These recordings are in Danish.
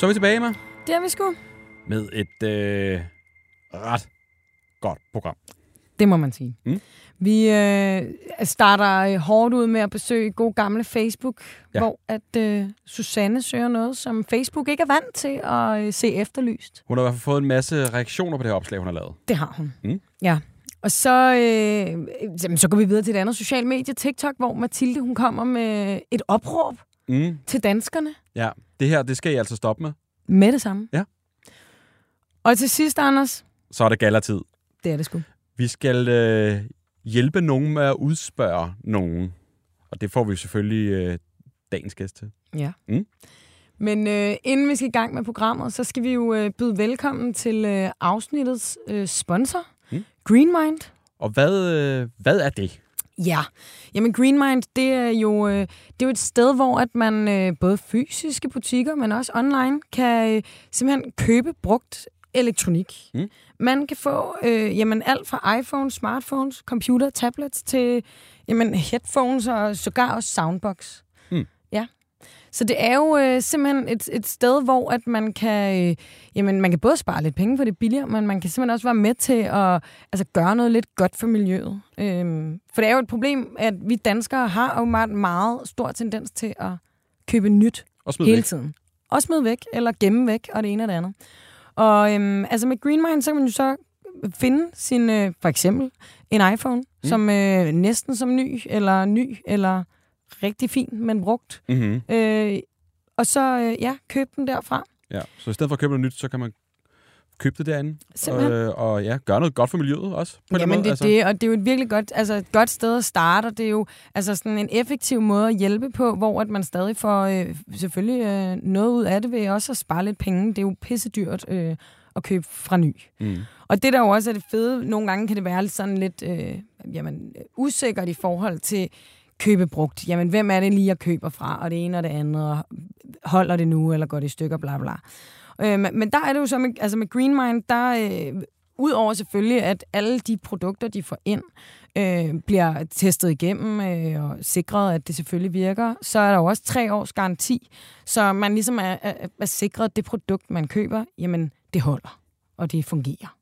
Så er vi tilbage med, Det er vi sgu. med et øh, ret godt program. Det må man sige. Mm. Vi øh, starter øh, hårdt ud med at besøge god gamle Facebook, Ja. hvor at øh, Susanne søger noget, som Facebook ikke er vant til at øh, se efterlyst. Hun har i hvert fald fået en masse reaktioner på det opslag, hun har lavet. Det har hun. Mm. Ja. Og så, øh, så går vi videre til et andet socialt medie, TikTok, hvor Mathilde hun kommer med et opråb Mm. til danskerne Ja, det her, det skal I altså stoppe med. med det samme. Ja. Og til sidst, Anders, Så er det galatid. det er det sgu. Vi skal øh, hjælpe nogen med at udspørge nogen. Og det får vi selvfølgelig øh, dagens gæst til. Ja. Mm. Men øh, inden vi skal i gang med programmet, så skal vi jo øh, byde velkommen til øh, afsnittets øh, sponsor, Mm. mm. Green Mind. Og hvad, øh, hvad er det? Ja, jamen Green Mind, det er jo, øh, det er jo et sted, hvor at man øh, både fysiske butikker, men også online, kan øh, simpelthen købe brugt elektronik. Mm. Man kan få øh, jamen, alt fra iPhones, smartphones, computer, tablets til jamen, headphones og sågar også soundbox. Så det er jo øh, simpelthen et, et sted, hvor at man kan, øh, jamen, man kan både spare lidt penge for det er billigere, men man kan simpelthen også være med til at altså, gøre noget lidt godt for miljøet. Øhm, for det er jo et problem, at vi danskere har jo meget, meget stor tendens til at købe nyt Og smid hele væk. tiden. Og smide væk, eller gemme væk, og det ene og det andet. Og øhm, altså med Green Mind, så kan man jo så finde sin, øh, for eksempel, en iPhone, mm. som øh, næsten som ny, eller ny, eller rigtig fin, men brugt. Mm-hmm. Øh, og så, øh, ja, køb den derfra. Ja, så i stedet for at købe noget nyt, så kan man købe det derinde. Simpelthen. Øh, og ja, gøre noget godt for miljøet også. På den Jamen måde. det er det, og det er jo et virkelig godt, altså et godt sted at starte, og det er jo altså sådan en effektiv måde at hjælpe på, hvor at man stadig får øh, selvfølgelig øh, noget ud af det ved også at spare lidt penge. Det er jo pissedyrt øh, at købe fra ny. Mm. Og det der jo også er det fede, nogle gange kan det være sådan lidt øh, jamen, usikkert i forhold til købe brugt. Jamen, hvem er det lige, jeg køber fra, og det ene og det andet, og holder det nu, eller går det i stykker, bla bla. Øh, men- men der er det jo så med, altså med Green Mind, der øh, udover selvfølgelig, at alle de produkter, de får ind, øh, bliver testet igennem øh, og sikret, at det selvfølgelig virker, så er der jo også tre års garanti, så man ligesom er, er, er sikret, at det produkt, man køber, jamen, det holder, og det fungerer.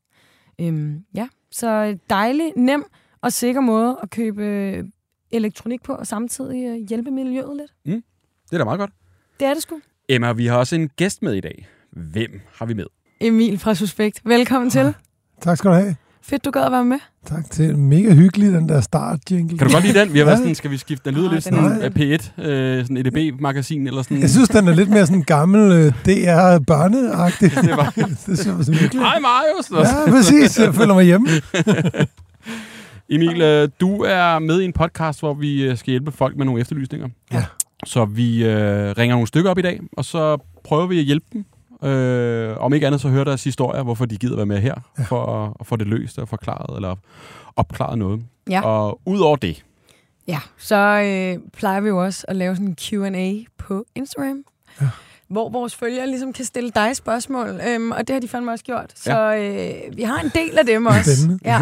Øhm, ja, så dejlig, nem og sikker måde at købe øh, elektronik på, og samtidig øh, hjælpe miljøet lidt. Det er da meget godt. Det er det sgu. Emma, vi har også en gæst med i dag. Hvem har vi med? Emil fra Suspekt. Velkommen til. Tak skal du have. Fedt, du gad at være med. Tak til. Mega hyggelig, den der start-jingle. Kan du godt lide den? Vi har været Ja. sådan, skal vi skifte? Den lyder Ah, lidt sådan er- øh, P1, øh, sådan EDB-magasin eller sådan. Jeg synes, den er lidt mere sådan gammel øh, DR-børneagtig. det var... det synes jeg var så virkelig. Hej Marius! Ja, præcis. Jeg føler mig hjemme. Emil, øh, du er med i en podcast, hvor vi øh, skal hjælpe folk med nogle efterlysninger. Ja. Så vi øh, ringer nogle stykker op i dag, og så prøver vi at hjælpe dem. Øh, om ikke andet, så hører deres historier, hvorfor de gider være med her, ja. for at, at få det løst og forklaret, eller opklaret noget. Ja. Og udover det, Ja, så øh, plejer vi jo også at lave sådan en Q&A på Instagram. Ja. Hvor vores følgere ligesom kan stille dig spørgsmål, øhm, og det har de fandme også gjort. Så øh, vi har en del af dem også. Spændende. Ja.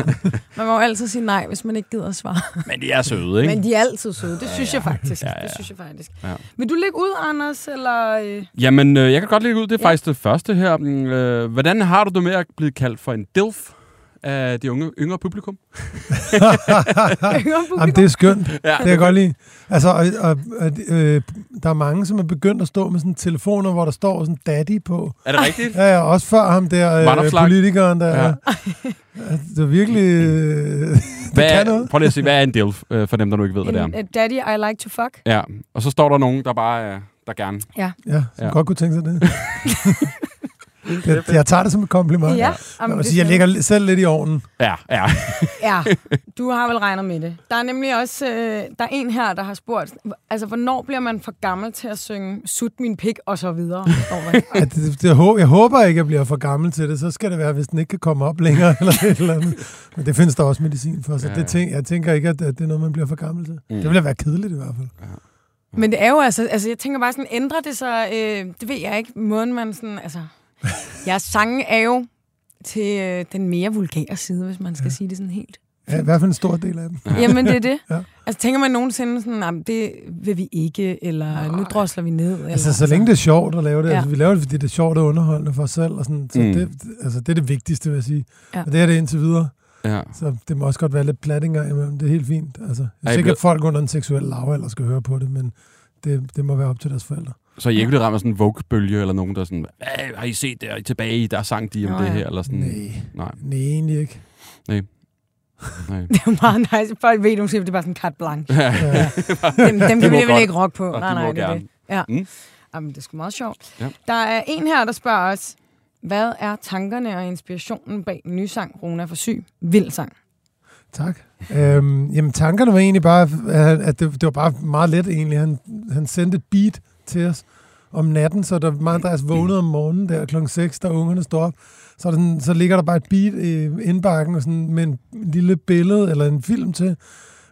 Man må jo altid sige nej, hvis man ikke gider at svare. men de er søde, ikke? Men de er altid søde, det synes jeg faktisk. Ja, ja, ja. Det synes jeg faktisk. Ja. Vil du lægge ud, Anders, eller... Øh? Jamen, øh, jeg kan godt lægge ud. Det er Ja. faktisk det første her. Mm, Øh, hvordan har du det med at blive kaldt for en DILF af det unge, yngre publikum? Jamen, det er skønt. Ja. Det kan jeg godt lide. Altså, og, og, og, øh, der er mange, som er begyndt at stå med sådan telefoner, hvor der står sådan daddy på. Er det rigtigt? Ja, ja, også før ham der, øh, politikeren der. Ja. Ja. Det er virkelig... Øh, det Hvad kan noget. prøv lige at se, hvad er en DILF, øh, for dem, der nu ikke ved, hvad det En, er? daddy, I like to fuck. Ja, og så står der nogen, der bare er, der gerne. Ja, som Ja. ja. godt kunne tænke sig det. jeg, jeg tager det som et kompliment. Ja, Jeg, jamen, vil sige, jeg ligger selv lidt i ovnen. Ja, ja. Ja, du har vel regnet med det. Der er nemlig også øh, der er en her, der har spurgt, altså, hvornår bliver man for gammel til at synge Sut min pik, og så videre. At det, det, jeg håber ikke, jeg bliver for gammel til det. Så skal det være, hvis den ikke kan komme op længere. eller et eller andet. Men det findes der også medicin for. Så Ja, det ja. tænk, jeg tænker ikke, at, at det er noget, man bliver for gammel til. Mm. Det ville da være kedeligt i hvert fald. Men det er jo altså, altså jeg tænker bare sådan, ændrer det sig, øh, det ved jeg ikke, måden man sådan, altså, jeres sange er jo til øh, den mere vulgære side, hvis man skal ja. sige det sådan helt Ja, I hvert fald en stor del af dem. Jamen, det er det. Ja. Altså, tænker man nogensinde sådan, "Jamen, det vil vi ikke, eller nu drosler vi ned? Eller, Altså, så længe det er sjovt at lave det. Ja. Ja. Altså, vi laver det, fordi det er sjovt og underholdende for os selv. Og sådan, så Mm. det, altså, det er det vigtigste, vil jeg sige. Ja. Ja. Og det er det indtil videre. Ja. Så det må også godt være lidt plattinger imellem. Det er helt fint. Altså, jeg er sikkert, blev- at folk under en seksuel lavalder skal høre på det, men det, det må være op til deres forældre. Så I ikke bliver ramt af sådan en Vogue-bølge, eller nogen, der er sådan, "Hvad, har I set det? Er I tilbage? Der sang de om Nå, det her, eller sådan. Nej, Nej, nej, egentlig ikke. nej. Det er jo meget nice. Folk ved, siger, det er bare sådan en carte blanche. Ja. Ja. Dem, dem kan vi vel ikke rock på. Og nej, de nej, det er det. Ja. Mm. Jamen, det er sgu meget sjovt. Ja. Der er en her, der spørger os, hvad er tankerne og inspirationen bag den nye sang, Rona for syg? Vild sang. Tak. Øhm, jamen, tankerne var egentlig bare, at det, det var bare meget let egentlig. Han, han sendte et beat til os om natten, så der mig Andreas vågnede om morgenen der klokken 6, da ungerne står op. Så, der sådan, så ligger der bare et beat i indbakken og sådan, med en lille billede eller en film til,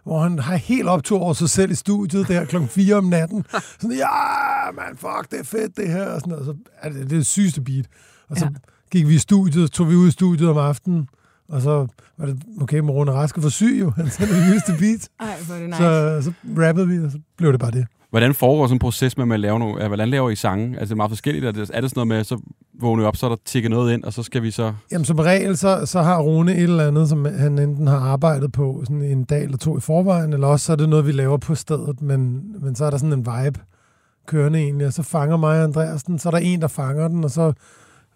hvor han har helt optur over sig selv i studiet der klokken 4 om natten. Sådan, ja, man, fuck, det er fedt det her. Og sådan noget. Så er det, det er det sygeste beat. Og så ja. gik vi i studiet, tog vi ud i studiet om aftenen, og så var det, okay, Morone Raske for syg jo, han sendte det nyeste beat. Ej, hvor er det nice. Så, så rappede vi, og så blev det bare det. Hvordan foregår sådan en proces med at lave nogle, hvordan laver I sange? Altså det er meget forskelligt. Er det, er det sådan noget med, så vågner vi op, så er der tikket noget ind, og så skal vi så... Jamen som regel, så, så har Rune et eller andet, som han enten har arbejdet på sådan en dag eller to i forvejen, eller også så er det noget, vi laver på stedet, men, men så er der sådan en vibe kørende egentlig, og så fanger mig og Andreas den, så er der en, der fanger den, og så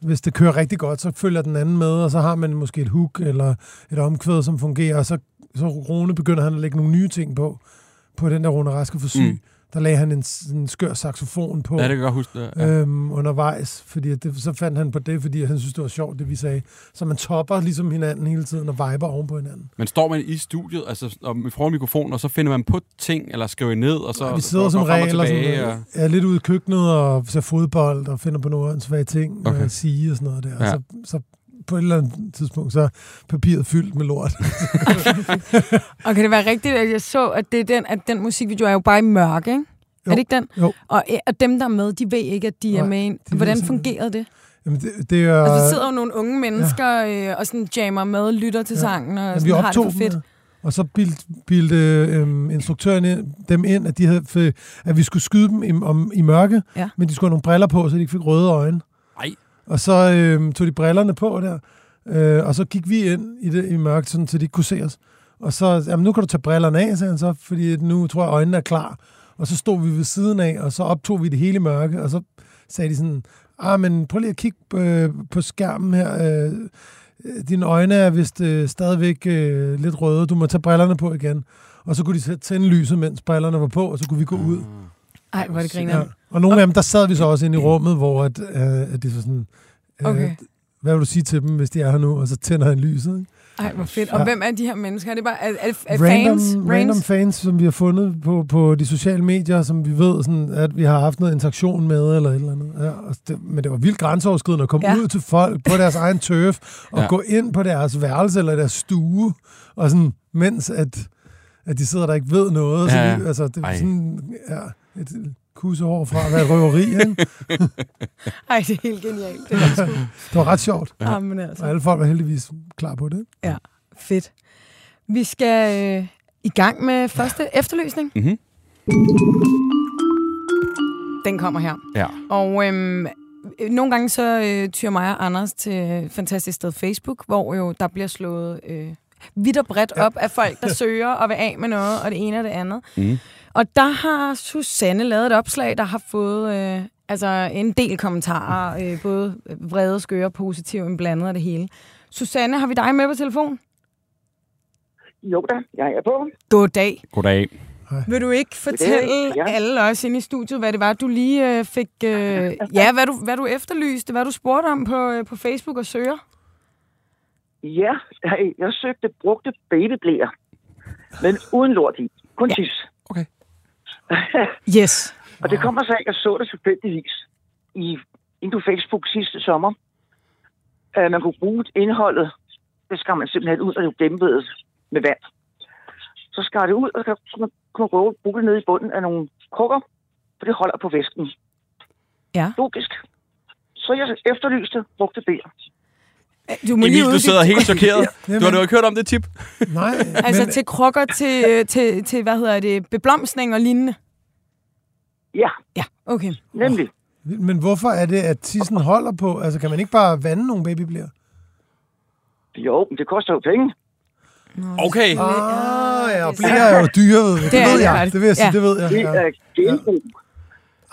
hvis det kører rigtig godt, så følger den anden med, og så har man måske et hook eller et omkvæd, som fungerer, og så, så Rune begynder han at lægge nogle nye ting på, på den der Rune Raske for syg. Mm. Der lagde han en, en skør saxofon på. Ja, det kan jeg godt huske. Det. Ja. øhm, undervejs, fordi det, så fandt han på det, fordi han synes, det var sjovt, det vi sagde. Så man topper ligesom hinanden hele tiden og viber oven på hinanden. Men står man i studiet, altså og foran mikrofonen, og så finder man på ting, eller skriver I ned, og så Så vi sidder går- som og regel og sådan, noget, er lidt ude i køkkenet og ser fodbold og finder på nogle åndssvage ting Okay. okay. at sige og sådan noget der. Ja. Ja. Så, så på et eller andet tidspunkt, så er papiret fyldt med lort. Og kan det være rigtigt, at jeg så, at, det er den, at den musikvideo er jo bare i mørke, ikke? Jo. Er det ikke den? Jo. Og, øh, og dem, der er med, de ved ikke, at de er Nej, med. i en- Hvordan fungerede det? Jamen, det, det er... Altså, der sidder jo nogle unge mennesker ja. øh, og sådan jammer med og lytter til Ja. sangen, og Jamen, vi sådan, har det for fedt. dem, og så bildte, bildte øhm, instruktøren ind, dem ind, at, de havde, at vi skulle skyde dem i, om, i mørke, Ja. men de skulle have nogle briller på, så de ikke fik røde øjne. Ej. Og så øh, tog de brillerne på der, øh, og så gik vi ind i det i mørket, sådan, så de ikke kunne se os. Og så, jamen nu kan du tage brillerne af, sagde han så, fordi nu tror jeg, øjnene er klar. Og så stod vi ved siden af, og så optog vi det hele mørke, og så sagde de sådan, ah, men prøv lige at kigge øh, på skærmen her. Øh, dine øjne er vist øh, stadigvæk øh, lidt røde. Du må tage brillerne på igen. Og så kunne de tænde lyset, mens brillerne var på, og så kunne vi gå ud. Mm. Ej, hvor det Ja. griner. Og nogle af dem, der sad vi så også inde i rummet, hvor at, øh, at de så sådan... Øh, Okay. Hvad vil du sige til dem, hvis de er her nu? Og så tænder han lyset. Ikke? Ej, hvor fedt. Og Ja. hvem er de her mennesker? Er det bare er, er, er random, fans? random fans, som vi har fundet på, på de sociale medier, som vi ved, sådan, at vi har haft noget interaktion med, eller et eller andet. Ja, og det, men det var vildt grænseoverskridende at komme Ja. ja. ud til folk på deres egen turf, og Ja. ja. gå ind på deres værelse eller deres stue, og sådan, mens at, at de sidder der ikke ved noget. Ja, Så ja. altså, det er Ej. sådan, ja, et kussehår fra at være røveri. Ikke? Ej, det er helt genialt. Det er sgu. Det var ret sjovt. Ja. Jamen, altså. Og alle folk var heldigvis klar på det. Fedt. Vi skal øh, i gang med første efterløsning. Mhm. Den kommer her. Ja. Og øhm, øh, nogle gange så øh, tyrer mig og Anders til et fantastisk sted Facebook, hvor jo der bliver slået øh, vidt og bredt ja. op af folk, der søger og vil af med noget, og det ene og det andet. Mhm. Og der har Susanne lavet et opslag, der har fået øh, altså en del kommentarer, øh, både vrede, skøre, positive, en blandet af det hele. Susanne, har vi dig med på telefon? Jo da, jeg er på. Goddag. Goddag. Vil du ikke fortælle Ja. alle os inde i studiet, hvad det var, du lige øh, fik... Øh, ja, hvad du, hvad du efterlyste, hvad du spurgte om på, øh, på Facebook og søger? Ja, jeg, jeg søgte brugte babyblæer, men uden lort i. Kun ja. tis. Okay. Yes. Og det kommer så af, at jeg så det tilfældigvis i, inde på Facebook sidste sommer. Uh, man kunne bruge indholdet. Det skal man simpelthen ud, og det dæmpet med vand. Så skar det ud, og så kunne man, kunne man bruge det ned i bunden af nogle krukker, for det holder på væsken. Ja. Logisk. Så jeg efterlyste brugte blæer. Du må Emil, lige du sidder helt chokeret. Du Jamen. har du ikke hørt om det tip? Nej, Altså men, til krukker, til, til, til, hvad hedder det, beblomstning og lignende? Ja, Ja, okay. nemlig. men hvorfor er det, at tissen holder på? Altså, kan man ikke bare vande nogle babyblæer? Jo, men det koster jo penge. Okay. Ah, ja, og det er blæer er jo dyre, ved. Det Det, ved det jeg. Det vil jeg sige, Ja. det ved jeg. Det Ja. er genbrug.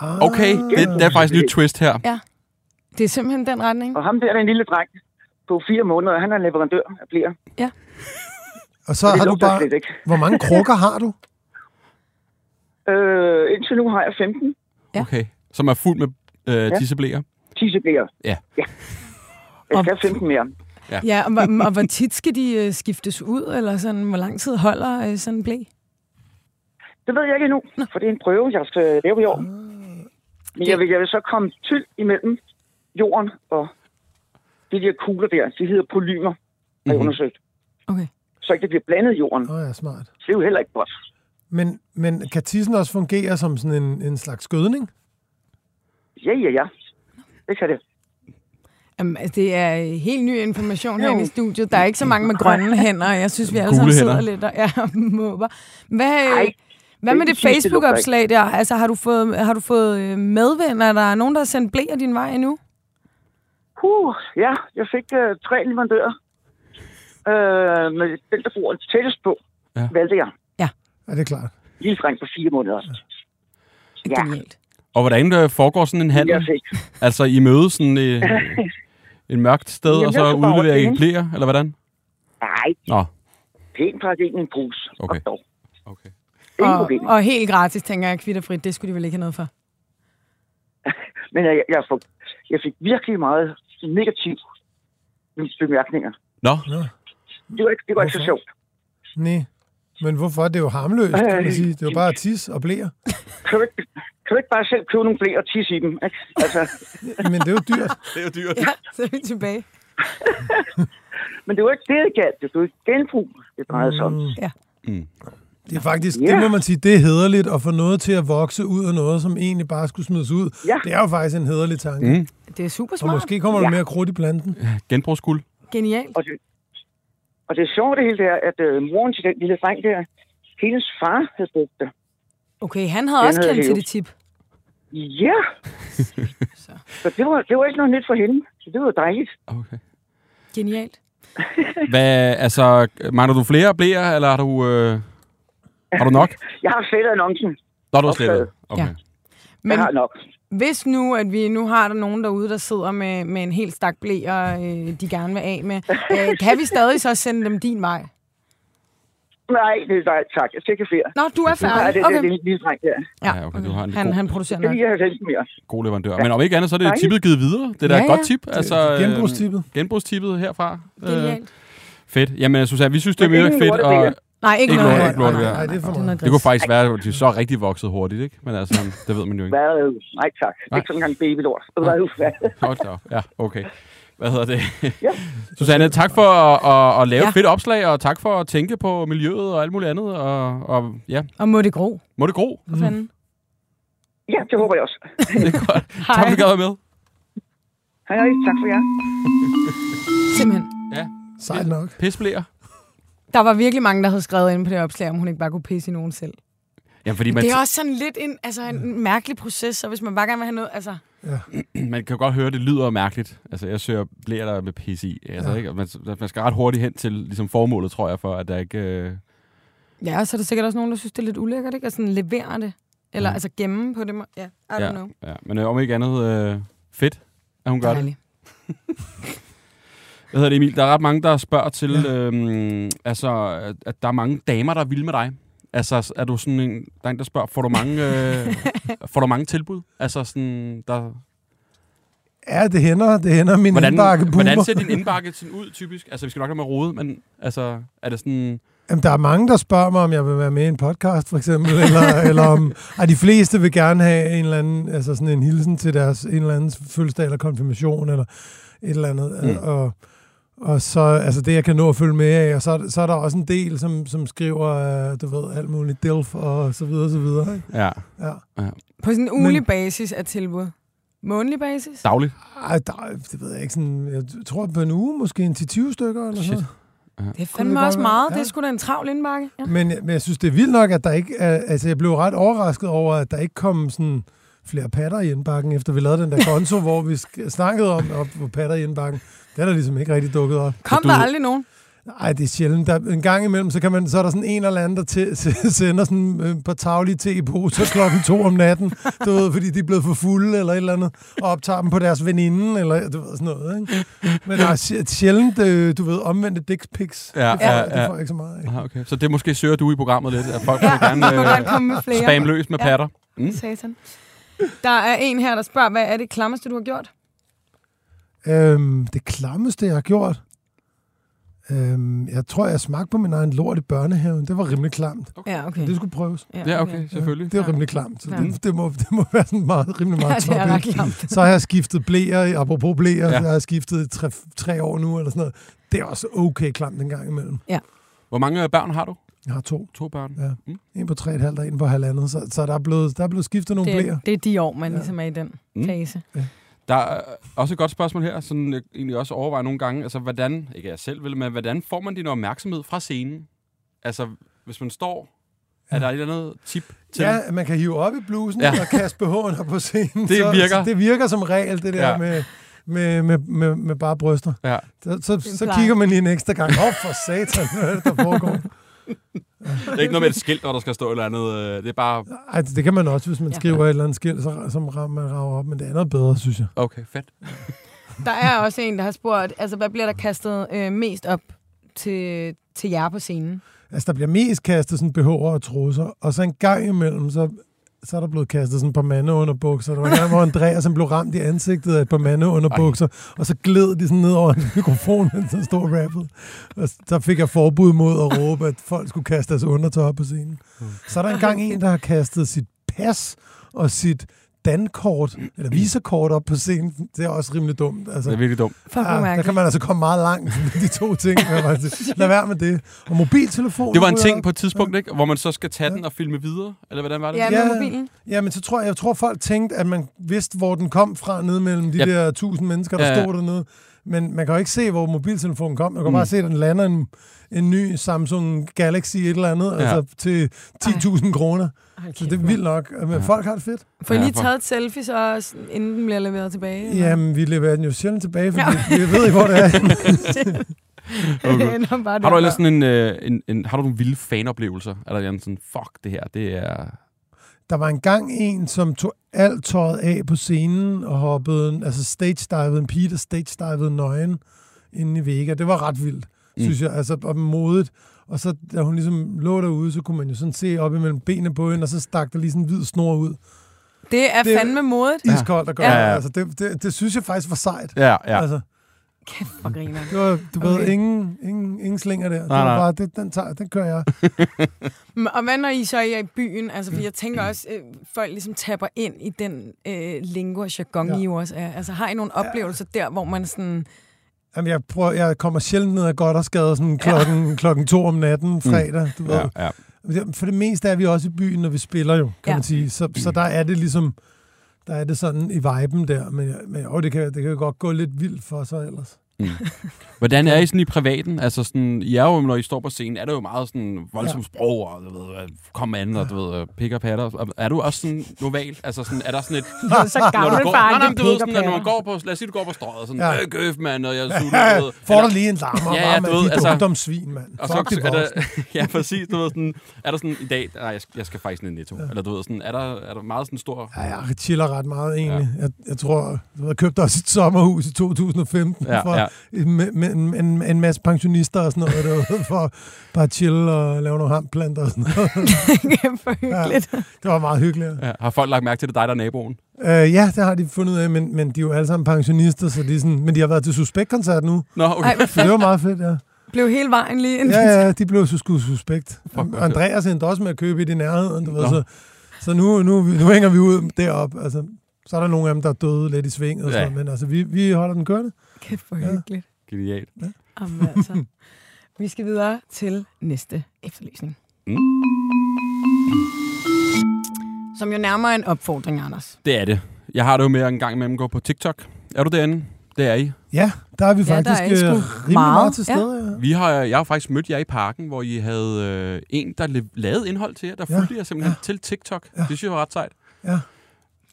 Ah, Okay, det, det er faktisk et nyt twist her. Det er simpelthen den retning. Og ham der er en lille dreng på fire måneder. Han er leverandør af. Og så Og det har du bare... Hvor mange krukker har du? Øh, indtil nu har jeg 15 Ja. Okay. Som er fuld med øh, tisseblæer. tisseblære. Ja. ja. Jeg Og- skal have 15 mere. Ja, og, hvor- og hvor tit skal de øh, skiftes ud, eller sådan, hvor lang tid holder øh, sådan en blæ? Det ved jeg ikke endnu, for det er en prøve, jeg skal lave i år. Men jeg vil, jeg vil så komme tyld imellem jorden og de der kugler der. De hedder polymer, har jeg Mhm. undersøgt. Okay. Så ikke det bliver blandet i jorden. Åh oh, ja, smart. Det er jo heller ikke godt. Men, men kan tissen også fungere som sådan en, en slags gødning? Ja, ja, ja. Det kan det. Jamen, altså, det er øh, helt ny information herinde i studiet. Der er ikke så mange med grønne hænder, og jeg synes, vi alle sammen sidder hænder. lidt og ja, måber. Hvad, øh, Nej, hvad med det Facebook-opslag der? Altså, har du fået, har du fået øh, medvind? Er der nogen, der har sendt blæer din vej endnu? Uh, ja, jeg fik uh, tre leverandører. Uh, med den, der bor tættest på, Ja. ja. valgte jeg. Ja, det er klart. Lille dreng på fire måneder. Ja. Genialt. Og hvordan øh, foregår sådan en handel? Jeg fik. Altså, I mødes sådan øh, et mørkt sted, Jamen, og så udleverer I blæer, eller hvordan? Nej, Nå, pænt pakket ind i en pose. Okay. Og dog. okay. Og, og helt gratis, tænker jeg, kvitterfrit. Det skulle de vel ikke have noget for. Men jeg, jeg, får, jeg fik virkelig meget negativ bemærkninger. Nå, Det var ikke, det var ikke så sjovt. Nej. Men hvorfor? Det er jo harmløst, kan man Øh. sige. Det er jo bare tis og blæer. Kan du ikke, kan du ikke bare selv købe nogle blæ og tisse i dem? Ikke? Altså, Men det er jo dyrt. det er jo dyrt. Ja, så er vi tilbage. men det var ikke det, det galt. Det var ikke genbrug, det drejede sig om. Mm. Det er faktisk, Ja. det må man sige, det er hederligt at få noget til at vokse ud af noget, som egentlig bare skulle smides ud. Ja. Det er jo faktisk en hederlig tanke. Mm. Det er super Og smart. måske kommer der Ja. mere krudt i planten. Genbrugsguld. Genialt. Og det, og det sjove det hele er, at øh, moren til den lille dreng der, hendes far havde brugt det. Okay, han havde Den også havde kendt til det tip. Ja! så det var, det var ikke noget nyt for hende. Så det var dejligt. Okay. Genialt. Hvad, altså, mangler du flere blæer, eller har du, øh, har du nok? Jeg har slettet annoncen. Nå, du har slettet. Okay. Ja. Men... Jeg har nok. hvis nu, at vi nu har der nogen derude, der sidder med, med en helt stak blæer, øh, de gerne vil af med, øh, kan vi stadig så sende dem din vej? Nej, det er nej, tak. Jeg skal flere. Nå, du er Nu har jeg færdig. det der Okay. lille, lille dreng der. Ja, okay, du har en han, god- han producerer Det nok. jeg have 15 mere. God leverandør. Men om ikke andet, så er det tippet givet videre. Det er da Ja, et godt ja. tip. Altså, øh, genbrugstippet. Genbrugstippet herfra. Øh, Genialt. fedt. Jamen, Susanne, vi synes, det er ingen fedt. lorteblæer. Nej, ikke, Ikke noget. lort- ikke lort, Nej, ja. nej, Nej, det er for noget det kunne faktisk være, at de så rigtig vokset hurtigt, ikke? Men altså, det ved man jo ikke. Hvad? Nej, tak. Nej. Ikke sådan en gang babylort. Hvad? Hold da op. Ja, okay. Hvad hedder det? Ja. Susanne, tak for at, at, at lave Ja. et fedt opslag, og tak for at tænke på miljøet og alt muligt andet. Og, og ja, Og må det gro, må det gro. for fanden. Ja, det håber jeg også. Det er godt. Hej. Tak for at du med. Hej, hej. Tak for jer. Simpelthen. Ja, Sejt nok. pisblæer. Der var virkelig mange, der havde skrevet ind på det opslag, om hun ikke bare kunne pisse i nogen selv. Ja, fordi man, Det er også sådan lidt en, altså en mærkelig proces, så hvis man bare gerne vil have noget, altså... man kan jo godt høre, at det lyder mærkeligt. Altså, jeg søger blæer der med pis i. Altså, Ja. ikke? Og Man, man skal ret hurtigt hen til ligesom formålet, tror jeg, for at der ikke... Øh... Ja, så er der sikkert også nogen, der synes, det er lidt ulækkert, ikke? At sådan levere det. Eller Mm. altså gemme på det. må- Ja, I don't Ja, know. ja. Men øh, om ikke andet, øh, fedt, at hun gør det. Hvad hedder det, Emil? Der er ret mange, der spørger til, ja. øhm, altså, at, der er mange damer, der er vilde med dig. Altså, er du sådan en, der er en, der spørger, får du mange, øh, får du mange tilbud? Altså, sådan, der, Ja, det hænder. Det hænder min hvordan, indbakke boomer. hvordan ser din indbakke sådan ud, typisk? Altså, vi skal nok have med rode, men altså, er det sådan... Jamen, der er mange, der spørger mig, om jeg vil være med i en podcast, for eksempel, eller, eller om... Ej, de fleste vil gerne have en eller anden, altså sådan en hilsen til deres en eller anden fødselsdag eller konfirmation, eller et eller andet. Mm. Mm. Og, og så, altså det, jeg kan nå at følge med af, og så, så er der også en del, som, som skriver, øh, du ved, alt muligt DILF og så videre, så videre. Ikke? Ja. Ja. På sådan en Men- basis af tilbud. Månedlig basis? Dagligt? Ej, der, det ved jeg ikke. Sådan, jeg tror på en uge, måske en til 20 stykker eller Shit. sådan Det er fandme også meget. Ja. Det er sgu da en travl indbakke. Ja. Men, men jeg synes, det er vildt nok, at der ikke er, altså jeg blev ret overrasket over, at der ikke kom sådan flere patter i indbakken, efter vi lavede den der konto, hvor vi snakkede om op på patter i indbakken. Det er der ligesom ikke rigtig dukket op. Kom du- der aldrig nogen? Nej, det er sjældent. Der, en gang imellem, så, kan man, så er der sådan en eller anden, der til, sender sådan øh, på taglige te i poser klokken to om natten, du ved, fordi de er blevet for fulde eller et eller andet, og optager dem på deres veninde, eller du ved, sådan noget. Ikke? Men der er sj- sjældent, øh, du ved, omvendte dick pics. Ja, det, får, ja, det ja. får jeg ikke så meget af. Aha, okay. Så det måske søger du i programmet lidt, at folk Ja, vil gerne øh, komme med flere. spam løs med Ja. patter. Mm. Satan. Der er en her, der spørger, hvad er det klammeste, du har gjort? Øhm, det klammeste, jeg har gjort, øhm, jeg tror, jeg smagte på min egen lort i børnehaven. Det var rimelig klamt. Ja, okay. Det skulle prøves. Ja, okay, selvfølgelig. Det er rimelig klamt. Så Ja. det, det, må, det må være sådan meget, rimelig Ja, meget det er toppigt. klamt. Så har jeg skiftet blæer, apropos blæer, Ja. ja. så har jeg skiftet tre, tre år nu, eller sådan noget. Det er også okay klamt en gang imellem. Hvor mange øh, børn har du? Jeg har to. To børn. Ja. Mm. En på tre et halvt og en på halvandet. Så, så der, er blevet, der er blevet skiftet nogle Det, blæer. er- det er de år, man Ja. ligesom er i den Mm. fase. Der er også et godt spørgsmål her, som jeg egentlig også overvejer nogle gange. Altså, hvordan, ikke jeg selv vil, men hvordan får man din opmærksomhed fra scenen? Altså, hvis man står, er der et eller andet tip til? Ja, man kan hive op i blusen Ja. ja. og kaste BH'en op på scenen. Det så, virker. Så det virker som regel, det der Ja. ja. med, med, med, med, med bare bryster. ja. Så, så, så kigger man lige en ekstra gang. Åh, oh, for satan, hvad er det, der foregår? Det er ikke noget med et skilt, hvor der skal stå et eller andet. øh, Det er bare, Ej, det kan man også, hvis man Ja. skriver et eller andet skilt, så, som ram- man rager op. Men det er noget bedre, synes jeg. okay, fedt. Der er også en, der har spurgt, altså hvad bliver der kastet øh, mest op til, til jer på scenen? Altså, der bliver mest kastet sådan BH'er og trusser, og så en gang imellem, så, så er der blevet kastet sådan et par mande under bukser. Der var en gang, hvor Andreas han blev ramt i ansigtet af et par mande under bukser, og så gled de sådan ned over en mikrofon, mens han stod og rappede. Og så fik jeg forbud mod at råbe, at folk skulle kaste deres undertøj på scenen. Så er der engang en, der har kastet sit pas og sit dankort, eller visakort op på scenen. Det er også rimelig dumt. Altså, Det er virkelig dumt. Ja, hvor der kan man altså komme meget langt med de to ting. sige. Lad være med det. Og mobiltelefon. Det var en ting på et tidspunkt, ikke? Hvor man så skal tage den og filme videre, eller hvordan var det? Ja, med Ja. mobilen. Ja, men så tror jeg, jeg tror, folk tænkte, at man vidste, hvor den kom fra, nede mellem de Yep. der tusind mennesker, der Ja, ja. stod dernede. Men man kan jo ikke se, hvor mobiltelefonen kom. Man kan Mm. bare se, at den lander en, en ny Samsung Galaxy et eller andet, Ja. altså til 10.000 kroner. Ej, Så det er vildt nok. Men Ja. folk har det fedt. Får I lige for- taget et selfie, så, også, inden den bliver leveret tilbage? eller? Jamen, vi leverer den jo sjældent tilbage, fordi Ja. vi ved ikke, hvor det er. Okay. Bare Har der. du ellers sådan en, øh, en, en, har du nogle vilde fanoplevelser? Er der en sådan, fuck det her, det er... Der var engang en, som tog alt tøjet af på scenen og hoppede, altså stage-divede, en pige, der stage-divede nøgen inde i Vega. Det var ret vildt, Mm. synes jeg, altså og modigt. Og så, da hun ligesom lå derude, så kunne man jo sådan se op imellem benene på hende, og så stak der lige sådan en hvid snor ud. Det er Det er- fandme modigt. Ja. Iskoldt at gøre. Ja. Altså, det, det, det, synes jeg faktisk var sejt. Ja, ja. Altså, Kæft, hvor griner. det var, du Okay. ved, ingen, ingen, ingen slinger der. Det Nej, var nej. bare, det, den, tager, den kører jeg. Og hvad når I så er i byen? Altså, for jeg tænker også, øh, folk ligesom tapper ind i den øh, lingua og jargon, ja. Ja. I også er. Altså, har I nogle oplevelser der, hvor man sådan... Jamen, jeg, prøver, jeg kommer sjældent ned af godt og skade sådan klokken, ja. klokken to om natten, fredag. Du ved. ja, ja. For det meste er vi også i byen, når vi spiller jo, kan Ja. ja. man sige. Så, så der er det ligesom, der er det sådan i viben der. Men, men jo, det kan, det kan jo godt gå lidt vildt for sig ellers. Hvordan er I sådan i privaten? Altså sådan, I er jo, når I står på scenen, er det jo meget sådan voldsomt sprog, og du ved, kom an, og du ved, pik og patter. Og Er du også sådan noval? Altså sådan, er der sådan et... Du er så Når gammel du går, nej, nej, det du ved, sådan, at når man patter. går på, lad os sige, du går på strøget, sådan, Ja. øh, gøf, mand, og jeg er sulten, Ja, du ved. får der lige en larmer, Ja, ja, du ved, altså- ungdomssvin, mand. Og så, er der, ja, præcis. Du ved, sådan, er der sådan i dag, nej, jeg, jeg skal faktisk ned i netto. Ja. Eller du ved, sådan, er der, er der meget sådan stor... Ja, jeg chiller ret meget egentlig. Ja. Jeg, jeg tror, jeg købte også et sommerhus i 2015 Ja, for ja. Med, med, en, en, en masse pensionister og sådan noget derude, for bare at chill og lave nogle hamplanter og sådan noget. Hvor hyggeligt. Det var meget hyggeligt. Ja, har folk lagt mærke til, det dig, der er naboen? Øh, ja, det har de fundet ud af, men, men de er jo alle sammen pensionister, så de er sådan, men de har været til Suspekt-koncert nu, Nå, okay. Ej, det var meget fedt, ja. blev hele vejen lige ind. Ja, ja, de blev så sgu suspekt. fedt. Andreas endte også med at købe i det nærheden, du ved, så, så nu, nu, nu hænger vi ud derop. Altså, så er der nogle af dem, der er døde lidt i svinget, og Ja. sådan, men altså, vi, vi holder den kørende. Kæft, hvor Ja. hyggeligt. Genialt. Jamen, altså. Vi skal videre til næste efterlysning. Mm. Som jo nærmere en opfordring, Anders. Det er det. Jeg har det jo med at en gang imellem gå på TikTok. Er du derinde? Det er I. Ja, der er vi Ja, der faktisk er I øh, rimelig meget. meget til Ja. stede. Ja. Vi har, jeg har faktisk mødt jer i parken, hvor I havde øh, en, der lavede indhold til jer, der Ja. fulgte jer simpelthen ja. til TikTok. Ja. Det synes jeg var ret sejt.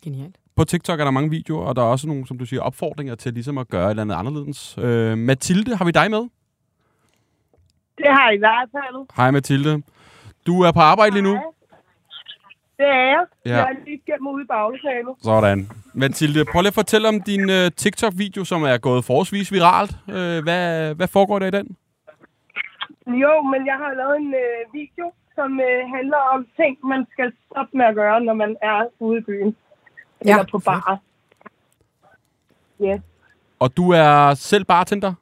Genialt. På TikTok er der mange videoer, og der er også nogle, som du siger, opfordringer til ligesom at gøre et eller andet anderledes. Øh, Mathilde, har vi dig med? Det har I i hvert fald. Hej Mathilde. Du er på arbejde lige nu? Hej. Det er jeg. Ja. Jeg er lige gennem ude i baglokalet. Sådan. Mathilde, prøv lige at fortælle om din øh, TikTok-video, som er gået forholdsvis viralt. Øh, hvad, hvad foregår der i den? Jo, men jeg har lavet en øh, video, som øh, handler om ting, man skal stoppe med at gøre, når man er ude i byen. Ja. Eller på bar. Ja. Og du er selv bartender?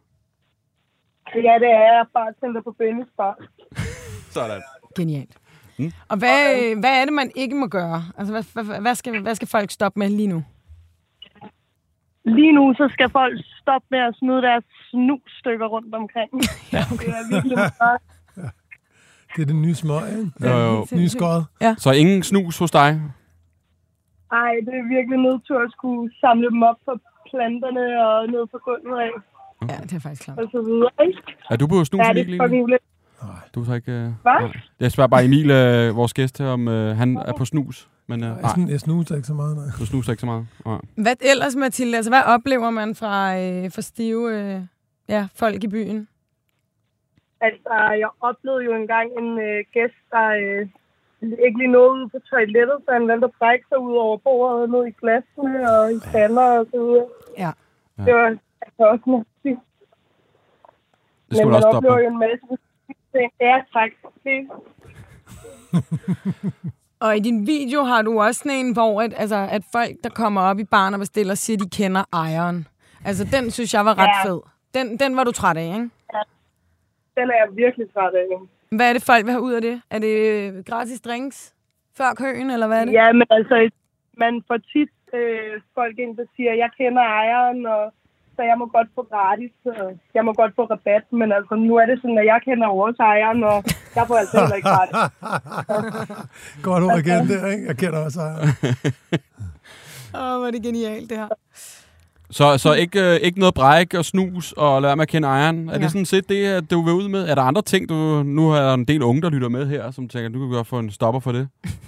ja, det er jeg. Bare tænker på Bennys bar. Sådan. Genialt. Mm. Og hvad, hvad er det, man ikke må gøre? Altså, hvad, hvad, hvad, skal, hvad skal folk stoppe med lige nu? Lige nu, så skal folk stoppe med at smide deres snusstykker rundt omkring. ja, okay. Det er virkelig meget. Det er det nye smøg, ikke? Jo, jo. Nye skåret. Så ingen snus hos dig? Ej, det er virkelig nedtur at skulle samle dem op på planterne og ned på gulvet af, Ja, det er faktisk klart. og så videre, ikke? Er du på snus, Ja, det Emil? er fucking lidt. Du er så ikke... Øh, Hvad? Jeg spørger bare Emil, øh, vores gæst her, om øh, han er på snus. Men øh, Jeg, nej, jeg snuser ikke så meget, nej. du snuser ikke så meget. Nej. Hvad ellers, Mathilde? Altså, hvad oplever man fra, øh, fra stive øh, ja, folk i byen? Altså, jeg oplevede jo engang en øh, gæst, der øh, ikke lige nåede ud på toilettet, så han valgte at brække sig ud over bordet og ned i glasene og i stander og så videre. Ja. Det var altså også mærkeligt. Det skulle Men man også stoppe oplever jo en masse ting. Ja, tak. Og i din video har du også sådan en, hvor at, altså, at folk, der kommer op i baren og bestiller, siger, de kender ejeren. Altså, den synes jeg var ret Ja. fed. Den, den var du træt af, ikke? den er jeg virkelig træt af. Hvad er det, folk vil have ud af det? Er det øh, gratis drinks før køen, eller hvad er det? Ja, men altså, man får tit øh, folk ind, der siger, jeg kender ejeren, og så jeg må godt få gratis, og jeg må godt få rabat, men altså, nu er det sådan, at jeg kender også ejeren, og jeg får altså heller ikke gratis. Godt ord igen der, ikke? Jeg kender også ejeren. Åh, oh, hvor er det genialt, det her. Så, så ikke, øh, ikke noget bræk og snus og lad være med at kende ejeren. Er Ja. det sådan set det, at du vil ud med? Er der andre ting, du... Nu er der en del unge, der lytter med her, som tænker, du kan godt få en stopper for det.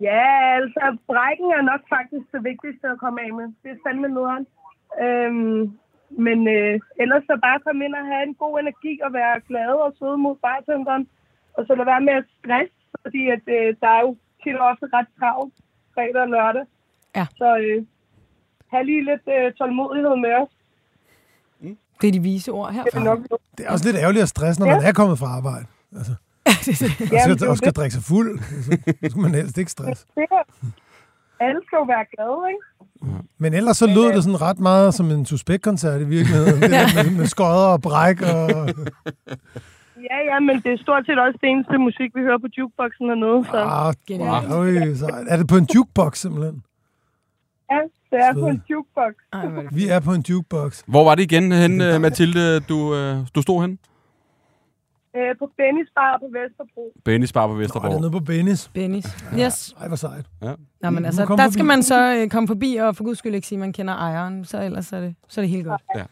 Ja, altså, brækken er nok faktisk det vigtigste at komme af med. Det er fandme nederen. Øhm, men øh, ellers så bare komme ind og have en god energi og være glad og søde mod bartenderen. Og så lade være med at stress, fordi at, øh, der er jo tit også ret travlt fredag og lørdag. Ja. Så øh, have lige lidt øh, tålmodighed med os. Det er de vise ord Det er nok Det er også lidt ærgerligt at stresse, når Ja. man er kommet fra arbejde. Altså, Ja, og skal, det er og skal det. drikke sig fuld. Altså, så skal man helst ikke er- Alle skal jo være glade, ikke? Men ellers så lød det sådan ret meget som en suspektkoncert i virkeligheden. Det der med, med skodder og bræk og... Ja, ja, men det er stort set også det eneste musik, vi hører på jukeboxen hernede. Så Ah, øj, så er det på en jukebox simpelthen? ja, det er på en jukebox. Det Vi er på en jukebox. Hvor var det igen hen, øh, Mathilde, du, øh, du stod hen? Øh, på Bennys Bar på Vesterbro. Bennys Bar på Og det er nede på Bennis. Bennis. Yes. Ej, hvor sejt. Ja. Nå, men altså, der forbi. skal man så øh, komme forbi, og for guds skyld ikke sige, at man kender ejeren. Så ellers er det, så er det helt godt. Ja.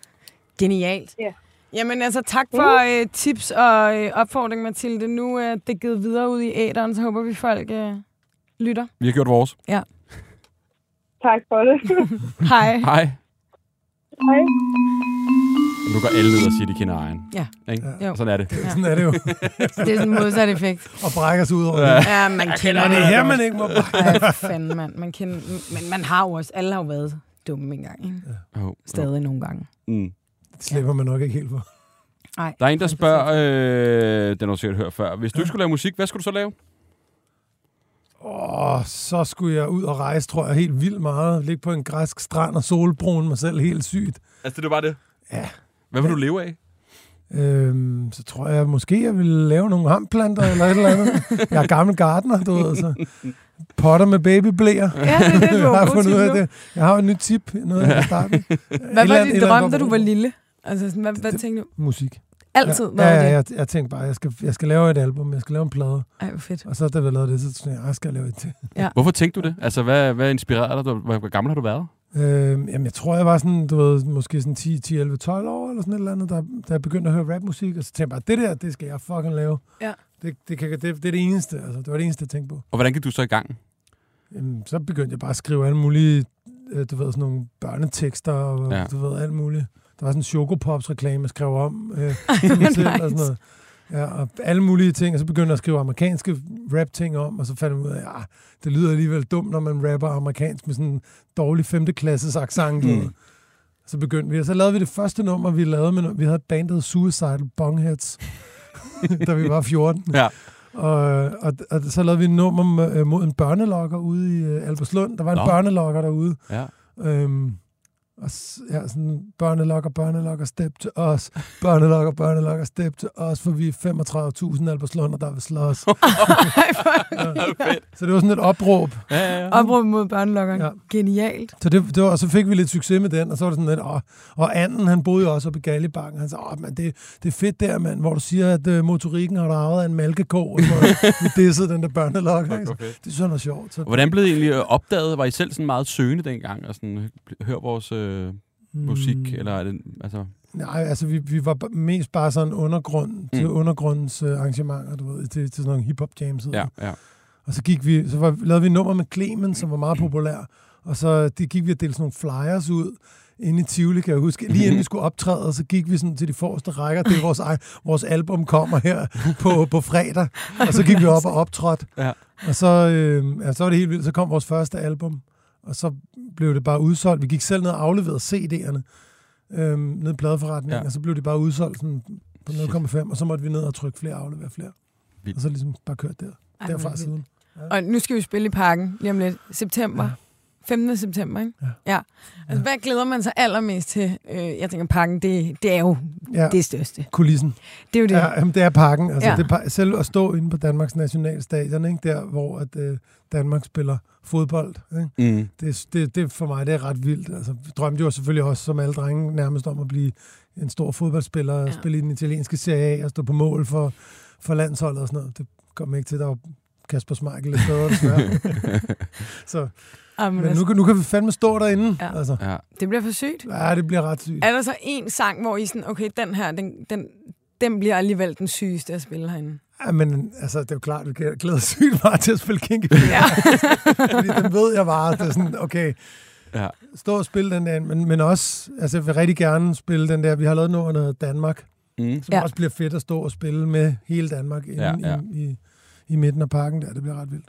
Genialt. Ja. Jamen altså, tak for øh, tips og øh, opfordring, Mathilde. Nu er det givet videre ud i æderen, så håber vi, folk øh, lytter. Vi har gjort vores. Tak for det. Hej. Hej. Hej. Nu går alle ned og siger, de kender ejeren. Ja. Ikke? Jo. Sådan er det. Sådan er det jo. Det er sådan en modsat effekt. Og brækker sig ud over Ja. det. Ja, man kender Og det er her, man ikke må brække. Ej, for fanden, mand. Man kender, men man har jo også, alle har jo været dumme engang, ikke? Jo, jo. Stadig nogle gange. Mm. Det slipper man nok ikke helt for. Ej, Der er en, der spørger, øh, den har du sikkert hørt før. Hvis du ikke skulle lave musik, hvad skulle du så lave? Åh, så skulle jeg ud og rejse, tror jeg, helt vildt meget. Ligge på en græsk strand og solbrune mig selv helt sygt. Altså, det er bare det? Ja. Hvad vil du leve af? Øhm, så tror jeg, måske jeg ville lave nogle hamplanter eller et eller andet. Jeg er gammel gardener, du ved, så potter med babyblæer. Ja, det er det, du jeg har fundet ud af det. Jeg har et nyt tip, noget jeg kan starte med. Hvad var din drøm, da du var lille? Altså, sådan, hvad, hvad tænkte du? Musik. Altid ja, været ja, ja, det? jeg, jeg tænkte bare, jeg skal, jeg skal lave et album, jeg skal lave en plade. Ej, hvor fedt. Og så da vi lavede det, så tænkte jeg, jeg skal lave et til. Hvorfor tænkte du det? Altså, hvad, hvad inspirerede dig? Du- Hvor gammel har du været? Øh, jamen, jeg tror, jeg var sådan, du ved, måske sådan 10, 10 11, 12 år, eller sådan et eller andet, da, da jeg begyndte at høre rapmusik, og så tænkte jeg bare, det der, det skal jeg fucking lave. Ja. Det, det, kan, det, det er det eneste, altså, det var det eneste, jeg tænkte på. Og hvordan gik du så i gang? Jamen, så begyndte jeg bare at skrive alle mulige, øh, du ved, sådan nogle børnetekster, og Ja. ja. du ved, alt muligt. Der var sådan en Chocopops-reklame, jeg skrev om øh, selv og sådan noget. Ja, og alle mulige ting, og så begyndte jeg at skrive amerikanske rap-ting om, og så fandt jeg ud af, ja, det lyder alligevel dumt, når man rapper amerikansk med sådan en dårlig femteklasses accent. Mm. Så begyndte vi, og så lavede vi det første nummer, vi lavede, med, vi havde et band, der hed Suicidal Bongheads, da vi var 14. Ja. Og, og, og så lavede vi et nummer med- mod en børnelokker ude i uh, Alberslund. Der var en Nå. børnelokker derude. Ja. Øhm, og ja, sådan, børnelokker, børnelokker, step til os. Børnelokker, børnelokker, step til os, for vi er 35.000 Alberslunder, der vil slås. Fedt. Så det var sådan et opråb. Ja, ja, ja. Opråb mod børnelokkeren. Ja. Ja. Genialt. Så, det, det var, og så fik vi lidt succes med den, og så var det sådan lidt, åh, og anden, han boede jo også oppe i Gallibakken, han sagde, åh, man, det, det er fedt der, mand, hvor du siger, at uh, motorikken har arvet af en malkeko, og så vi dissede den der børnelokker. fedt. Det synes jeg var sjovt. Så, hvordan blev det egentlig øh, opdaget? Var I selv sådan meget søgende dengang? Og sådan, øh, hør vores øh, musik? Mm. Eller er det, altså... Nej, altså vi, vi var mest bare sådan undergrund til Mm. undergrundens uh, arrangementer, du ved, til, til sådan nogle hip-hop jams. Ja, ja. Og så gik vi, så var, lavede vi et nummer med Clemen, som var meget populær. Og så det gik vi at dele sådan nogle flyers ud inde i Tivoli, kan jeg huske. Lige inden vi skulle optræde, så gik vi sådan til de forreste rækker. Det er vores, ej, vores album kommer her på, på fredag. Og så gik vi op og optrådte. Ja. Og så, øh, ja, så var det helt vildt. Så kom vores første album. Og så blev det bare udsolgt. Vi gik selv ned og afleverede CD'erne øh, ned i pladeforretningen. Ja. Ja. Og så blev det bare udsolgt sådan på Shit. 0,5. Og så måtte vi ned og trykke flere og aflevere flere. Vildt. Og så ligesom bare kørt der. Ej, Derfra siden. Og nu skal vi spille i parken lige om lidt. September. Ja. 15. september, ikke? Ja. ja. Altså, hvad glæder man sig allermest til? Øh, jeg tænker, parken, det, det er jo Ja, det største. kulissen. Det er jo det. Ja, jamen, det er parken. Altså, Ja. det er selv at stå inde på Danmarks nationalstadion, ikke? der hvor at, øh, Danmark spiller fodbold. Ikke? Mm. Det, det, det for mig det er ret vildt. Altså, vi drømte jo selvfølgelig også, som alle drenge, nærmest om at blive en stor fodboldspiller, Ja. spille i den italienske Serie A og stå på mål for, for landsholdet og sådan noget. Det kom ikke til, der var Kasper Schmeichel lidt bedre, desværre. Så, Ah, men altså, nu, kan- nu kan vi fandme stå derinde. Ja. Altså, Ja. det bliver for sygt. ja, det bliver ret sygt. Er der så en sang, hvor I sådan, okay, den her, den, den, den bliver alligevel den sygeste at spille herinde? Ja, men altså, det er jo klart, at vi glæder sygt meget til at spille Kinky Ja. Fordi den ved jeg bare, det er sådan, okay, Ja. stå og spille den der, men, men også, altså jeg vil rigtig gerne spille den der, vi har lavet noget, der hedder Danmark, Mm. som Ja. også bliver fedt at stå og spille med hele Danmark inde ja. ja. I, i, i midten af parken der, det bliver ret vildt.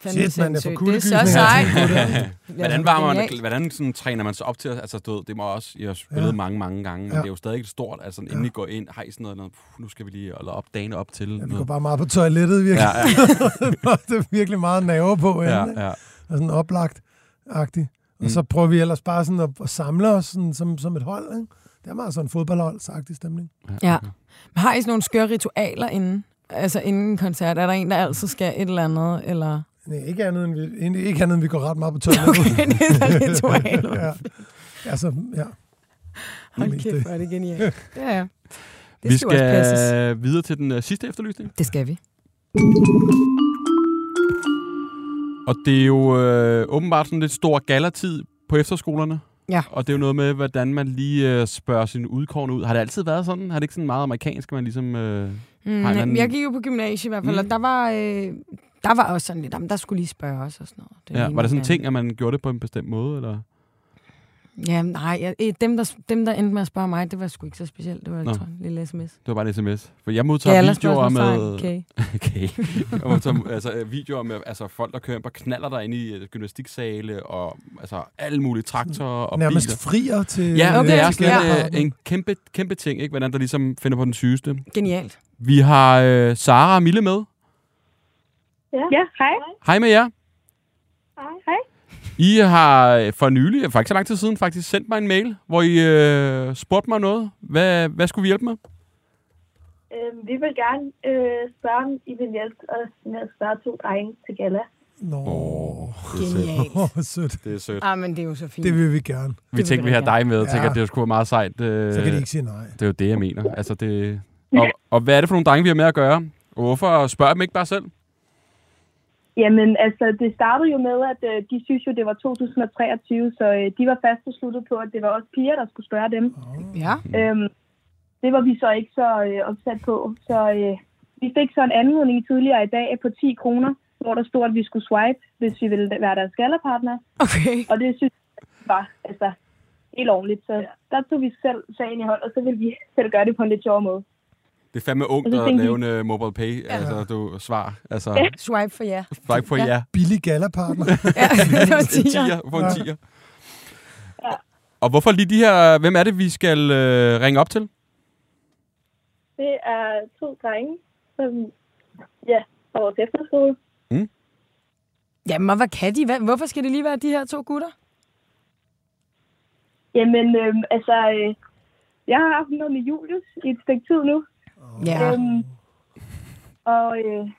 Fandme Shit, jeg får sindssygt. Det er så sejt. Hvordan, varmer man, hvordan sådan, træner man sig op til, altså du ved, det må også, I har spillet ja. Mange, mange gange, men Ja. det er jo stadig et stort, altså inden Ja. I går ind, har I sådan noget, noget puh, nu skal vi lige holde op dagen op til Ja, vi går bare meget på toilettet, virkelig. Ja, ja, det er virkelig meget nerver på, ja, ja, ja. og sådan oplagt-agtigt. Og Mm. så prøver vi ellers bare sådan at, at samle os sådan, som, som et hold. Ikke? Det er meget sådan en fodboldhold-agtig stemning. Ja. Men Har I sådan nogle skøre ritualer inden? Altså inden en koncert? Er der en, der altid skal et eller andet? Eller? Nej, ikke andet, end vi, ikke andet, end vi går ret meget på toilettet. Okay, det er så ritualer. ja. Altså, ja. Hold kæft, det. hvor er det genialt. Ja, ja. Det Vi skal, skal... videre til den uh, sidste efterlysning. Det skal vi. Og det er jo øh, åbenbart sådan lidt stor galatid på efterskolerne. Ja. Og det er jo noget med, hvordan man lige øh, spørger sine udkårne ud. Har det altid været sådan? Har det ikke sådan meget amerikansk, at man ligesom... Øh... Mm, Har en anden- Jeg gik jo på gymnasiet i hvert fald, Mm. mm. og der var, øh, der var også sådan lidt, jamen, der skulle lige spørge os og sådan noget. Det Ja, var det sådan en ting, at man gjorde det på en bestemt måde? Eller? Ja, nej, jeg, øh, dem, der, dem, der endte med at spørge mig, det var sgu ikke så specielt. Det var Nå. en lille sms. Det var bare en sms. For jeg modtager Gala videoer med... Okay. Okay. Jeg modtager altså, øh, videoer med altså, folk, der kører på knaller der inde i øh, gymnastiksale, og altså, alle mulige traktorer og Nærmest biler. frier til... Ja, okay, det er ja. sådan øh, en kæmpe, kæmpe ting, ikke? hvordan der ligesom finder på den sygeste. Genialt. Vi har øh, Sara og Mille med. Ja, ja hej. Hej med jer. Hej. I har for nylig, for ikke så lang tid siden, faktisk sendt mig en mail, hvor I øh, spurgte mig noget. Hvad, hvad skulle vi hjælpe med? Øh, vi vil gerne øh, spørge, om I vil hjælpe os med at spørge to drenge til gala. Nå, er sødt. Genialt. oh, sødt. Det er sødt. Ah, men det er jo så fint. Det vil vi gerne. Vi tænkte, vi vi har dig med. Tænker, Ja. at det skulle være meget sejt. Øh, Så kan de ikke sige nej. Det er jo det, jeg mener. Altså, det... og, og hvad er det for nogle drenge, vi har med at gøre? Og hvorfor spørger dem ikke bare selv? Jamen, altså, det startede jo med, at øh, de synes jo, det var 2023, så øh, de var fast besluttet på, at det var også piger, der skulle spørge dem. Ja. Øhm, det var vi så ikke så øh, opsat på. Så øh, vi fik så en anmodning tidligere i dag på 10 kroner, hvor der stod, at vi skulle swipe, hvis vi ville være deres skallerpartner. Okay. Og det synes jeg var altså, helt ordentligt. Så der tog vi selv sagen i hånd, og så ville vi selv gøre det på en lidt sjov måde. Det er fandme ungt at lave en uh, mobile pay. Ja. Altså, du svar. Altså, Swipe for ja. ikke for Ja. ja. Billig gallerpartner. Ja, det var En tiger. For en tiger. Og hvorfor lige de her... Hvem er det, vi skal øh, ringe op til? Det er to drenge, som ja, fra vores efterskole. Jamen, og hvad kan de? Hvad, hvorfor skal det lige være de her to gutter? Jamen, øhm, altså, øh, jeg har haft noget med Julius i et stykke tid nu. Ja. Øhm, og øh,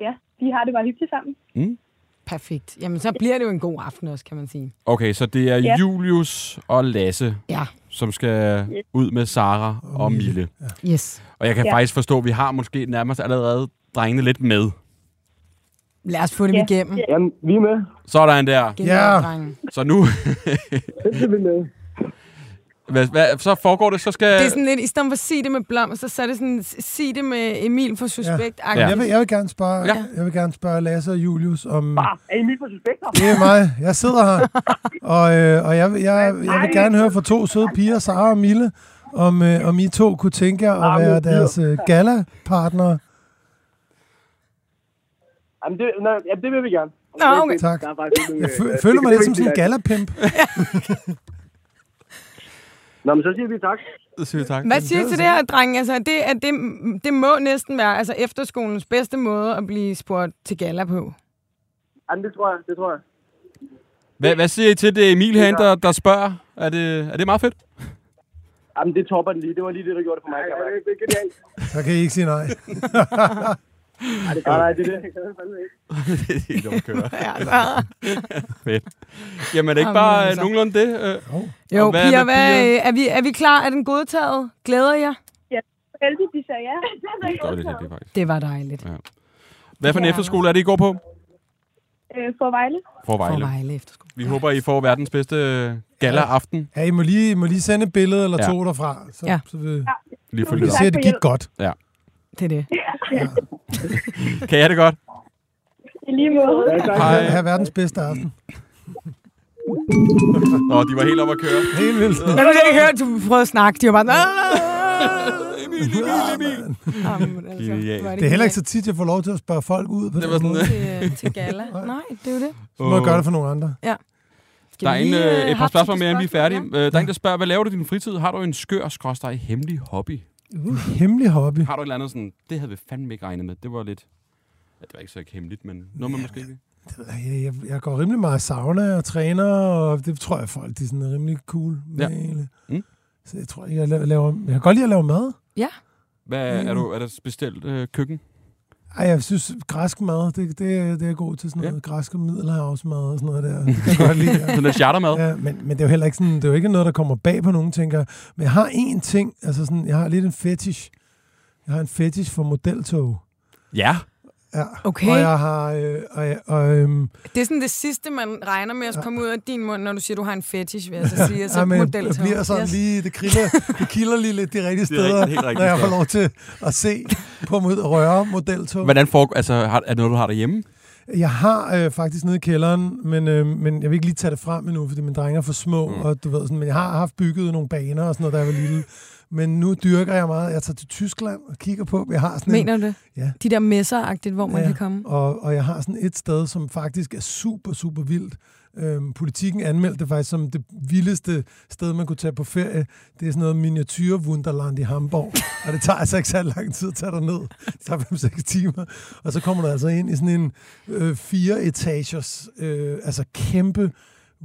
ja, de har det bare hyggeligt sammen. Perfekt. Jamen, så bliver det jo en god aften også, kan man sige. Okay, så det er Ja. Julius og Lasse, Ja. som skal ud med Sara og Mille. Yes. Og jeg kan Ja. faktisk forstå, at vi har måske nærmest allerede drengene lidt med. Lad os få dem Ja. igennem. Jamen, vi er med. Sådan der. Genialt, Ja. drenge. Så nu... Det er vi med. Hvad, hvad, så foregår det, så skal... Det er sådan lidt, i stedet for at sige det med blomster, så er det sådan, sig det med Emil for suspekt. Ja. Ja. Jeg vil, jeg vil gerne spørge, Ja. jeg vil gerne spørge Lasse og Julius om... Ah, er I lige på suspekter? Det er mig. Jeg sidder her. Og, øh, og jeg, vil- jeg, jeg vil gerne høre fra to søde piger, Sara og Mille, om, øh, om I to kunne tænke jer at være deres øh, gala-partnere. Jamen, det, nej, ja, det vil vi gerne. Nå, okay. Tak. Jeg føler mig det lidt som sådan en sige. gala-pimp. Nå, men så siger vi tak. Så siger vi tak. Hvad siger du til det her, drenge? Altså, det, at det, det må næsten være altså, efterskolens bedste måde at blive spurgt til gala på. Jamen, det tror jeg, det tror jeg. Hvad, hvad siger I til det, Emil herinde, der, der spørger? Er det, er det meget fedt? Jamen, det topper den lige. Det var lige det, der gjorde det for mig. Ja, det, det er genialt. Så kan I ikke sige nej. Nej, det nej, nej, det er det. Det jeg fandme ikke. det er helt. Ja, altså. Fedt. Jamen er det ikke Jamen, bare altså. altså. nogenlunde det? Øh, Jo, Og hvad piger, hvad, piger? øh, er, vi, er vi klar? Er den godtaget? Glæder jer? Heldigt, de sagde ja. det er det, det, faktisk. Det var dejligt. Hvad for en Ja. efterskole er det, I går på? Øh, for Vejle. For For Vejle. Vejle efterskole. Vi håber, I får verdens bedste gala-aften. Ja, I må lige, I må lige sende et billede eller Ja. to derfra, så, Ja. så vi, Lige vi følge kan det. se, at det gik godt. Det er det. Kan I have det godt? I lige måde. Ja, tak. Hej. Ha' verdens bedste aften. Nå, de var helt op at køre. Helt vildt. Jeg ville ikke høre, at du prøvede at snakke. De var bare... Emil, Emil, Emil. Jamen, altså, hvor Det er heller ikke så tit, jeg får lov til at spørge folk ud på Det var sådan, måde. øh, til, til gala. Nej, det er jo det. Så må jeg gøre det for nogle andre. Skal Der er en, øh, øh, et par spørgsmål mere, inden vi er færdige. Øh, der er en, der spørger, hvad laver du i din fritid? Har du en skør, skråstrej, hemmelig hobby? Hemmelig hobby. Har du et eller andet sådan, det havde vi fandme ikke regnet med. Det var lidt, ja, det var ikke så ikke hemmeligt, men noget man måske ikke. Jeg, jeg, jeg går rimelig meget sauna og træner, og det tror jeg, folk de er sådan rimelig cool med Ja. egentlig. Mm. Så jeg tror, jeg laver, jeg kan godt lide at lave mad. Hvad, Mm. er, du, er der specielt øh, køkken? Ej, jeg synes, græsk mad, det, det, det er jeg god til sådan noget. Ja. Græsk og middelhavsmad og sådan noget der. Det kan jeg godt lide. Ja. Sådan lidt chartermad? Ja, men, men det er jo heller ikke sådan, det er jo ikke noget, der kommer bag på nogen, tænker. Men jeg har én ting, altså sådan, jeg har lidt en fetish. Jeg har en fetish for modeltog. Ja. Ja. Okay. Og jeg har, øh, og, jeg, og, øhm, Det er sådan det sidste, man regner med at komme ud af din mund, når du siger, du har en fetish, vil jeg så sige. Altså ja, men jeg bliver sådan Yes. lige, det, kriller, det kilder lige lidt de rigtige Det er steder, helt rigtigt når jeg får lov til at se på mod røre modeltog. Hvordan foregår, altså, har, er det noget, du har derhjemme? Jeg har øh, faktisk nede i kælderen, men, øh, men jeg vil ikke lige tage det frem endnu, fordi mine drenge er for små, mm. og du ved sådan, men jeg har haft bygget nogle baner og sådan noget, da jeg var lille. Men nu dyrker jeg meget. Jeg tager til Tyskland og kigger på, jeg har sådan en, Mener du det? Ja. De der messer hvor man Ja. kan komme. og, og jeg har sådan et sted, som faktisk er super, super vildt. Øhm, politikken anmeldte det faktisk som det vildeste sted, man kunne tage på ferie. Det er sådan noget miniatyr Wunderland i Hamburg. og det tager altså ikke så lang tid at tage ned. Det tager 5-6 timer. Og så kommer du altså ind i sådan en øh, fire etagers, øh, altså kæmpe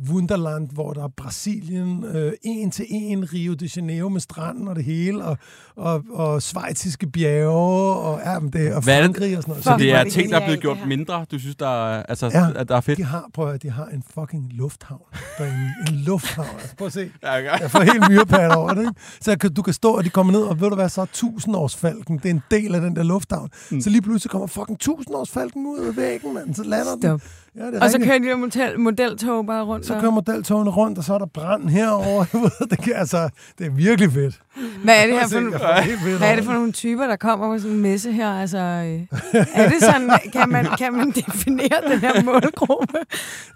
Wunderland, hvor der er Brasilien, øh, en til en, Rio de Janeiro med stranden og det hele, og, og, og svejtiske bjerge, og, ja, men det, og Hvad? Frankrig og sådan noget. Så det er ting, der er blevet gjort mindre, du synes, der er, altså, Ja. at der er fedt? de har, prøv at de har en fucking lufthavn. Der er en, en lufthavn. Altså, prøv at se. Jeg får helt myrepatter over det. Ikke? Så kan, du kan stå, og de kommer ned, og ved du hvad, så er tusindårsfalken. Det er en del af den der lufthavn. Mm. Så lige pludselig kommer fucking tusindårsfalken ud af væggen, mand. Så lander den. Ja, det er Og så rigtigt. kører de der model, modeltog bare rundt. så kører modeltogene rundt, og så er der brand herover. Det, kan, altså, det er virkelig fedt. Hvad er det her for, nogle- hvad er det for nogle typer, der kommer på sådan en messe her? Altså, øh, er det sådan, kan man, kan man definere den her målgruppe?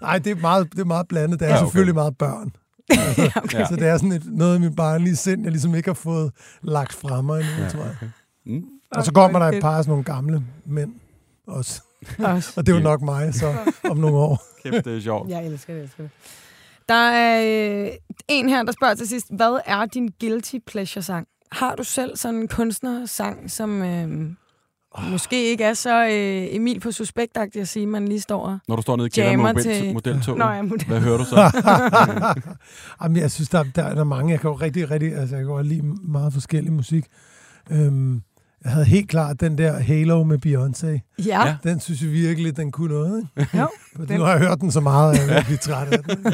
Nej, det er meget, det er meget blandet. Det er Ja, okay. selvfølgelig meget børn. ja, okay. Så det er sådan et, noget af mit barnlige sind, jeg ligesom ikke har fået lagt fra mig endnu, ja, tror jeg. okay. Mm. Og så kommer der et par af sådan nogle gamle mænd også. Og det er jo nok mig, så om nogle år. Kæft, det er sjovt. Jeg elsker det, jeg elsker det. Der er øh, en her, der spørger til sidst, hvad er din guilty pleasure-sang? Har du selv sådan en kunstnersang, som øh, måske ikke er så øh, Emil på suspektagtigt at sige, man lige står og... Når du står nede i kælderen til- model, modeltog, Nå, ja, model. hvad hører du så? Jamen, jeg synes, der, der, der er mange. Jeg kan jo rigtig, rigtig, altså jeg kan godt lide meget forskellig musik. Øhm, jeg havde helt klart den der Halo med Beyoncé. Ja. Den synes jeg virkelig, den kunne noget. Ikke? Jo, den- nu har jeg hørt den så meget, at jeg er ved at blive træt af den.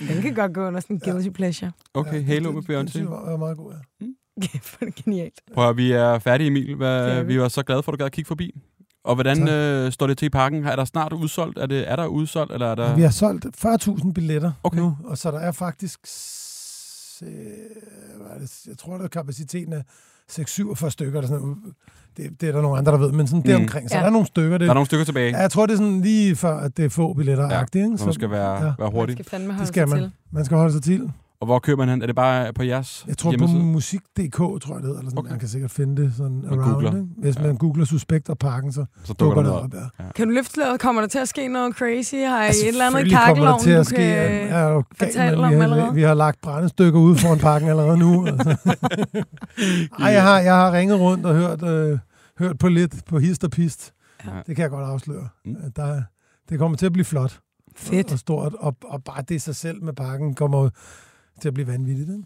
den kan godt gå under sådan en guilty pleasure. Okay, Ja, Halo med Den, den synes jeg Beyoncé. var, meget god, ja. Kæft, er det genialt. Prøv at, vi er færdige, Emil. Hvad, vi. vi var så glade for, at du gad at kigge forbi. Og hvordan Tak. øh, står det til i parken? Er der snart udsolgt? Er, det, er der udsolgt, eller er der... Vi har solgt 40.000 billetter Okay. nu, og så der er faktisk, øh, jeg tror, at kapaciteten er 6-47 stykker. Eller sådan noget. Det, det er der nogle andre, der ved, men sådan Mm. deromkring. Så Ja. der er nogle stykker. Det, Der er nogle stykker tilbage, ja, jeg tror, det er sådan lige før, at det er få billetter Ja, ja, ikke? så man skal være, ja. være Man hurtig. skal fandme Det skal sig man. til. Man skal holde sig til. Og hvor køber man hen? Er det bare på jeres Jeg tror hjemmeside? på musik.dk, tror jeg det hedder. Eller sådan. Okay. Man kan sikkert finde det sådan Man around. googler. Ikke? Hvis Ja. man googler suspekt og parken, så Så dukker dukker det op. op. Ja. Kan du løfte sløret? Kommer der til at ske noget crazy? Har I Altså, et eller andet i der til du at ske. kan... Ja, er jo galt, fortælle om vi, har, allerede? vi har lagt brændestykker ude foran parken allerede nu. Altså. Ej, jeg har, jeg har ringet rundt og hørt, øh, hørt på lidt på hist og pist. Ja. Det kan jeg godt afsløre. Mm. Mm. Der, det kommer til at blive flot Fedt. og stort, og, og bare det sig selv med parken kommer til at blive vanvittigt. Ikke?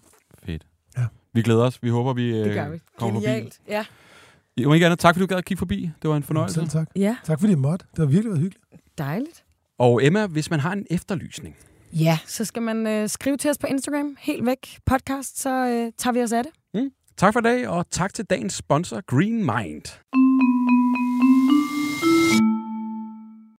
Fedt. Ja. Vi glæder os. Vi håber, vi, Det øh, gør vi. kommer forbi. Genialt. Ja. Jo, ikke andet. Tak, fordi du gad at kigge forbi. Det var en fornøjelse. Selv tak. ja, Tak fordi I måtte. Det har virkelig været hyggeligt. dejligt. Og Emma, hvis man har en efterlysning, Ja, så skal man øh, skrive til os på Instagram, helt væk podcast, så øh, tager vi os af det. Tak for i dag, og tak til dagens sponsor, Green Mind.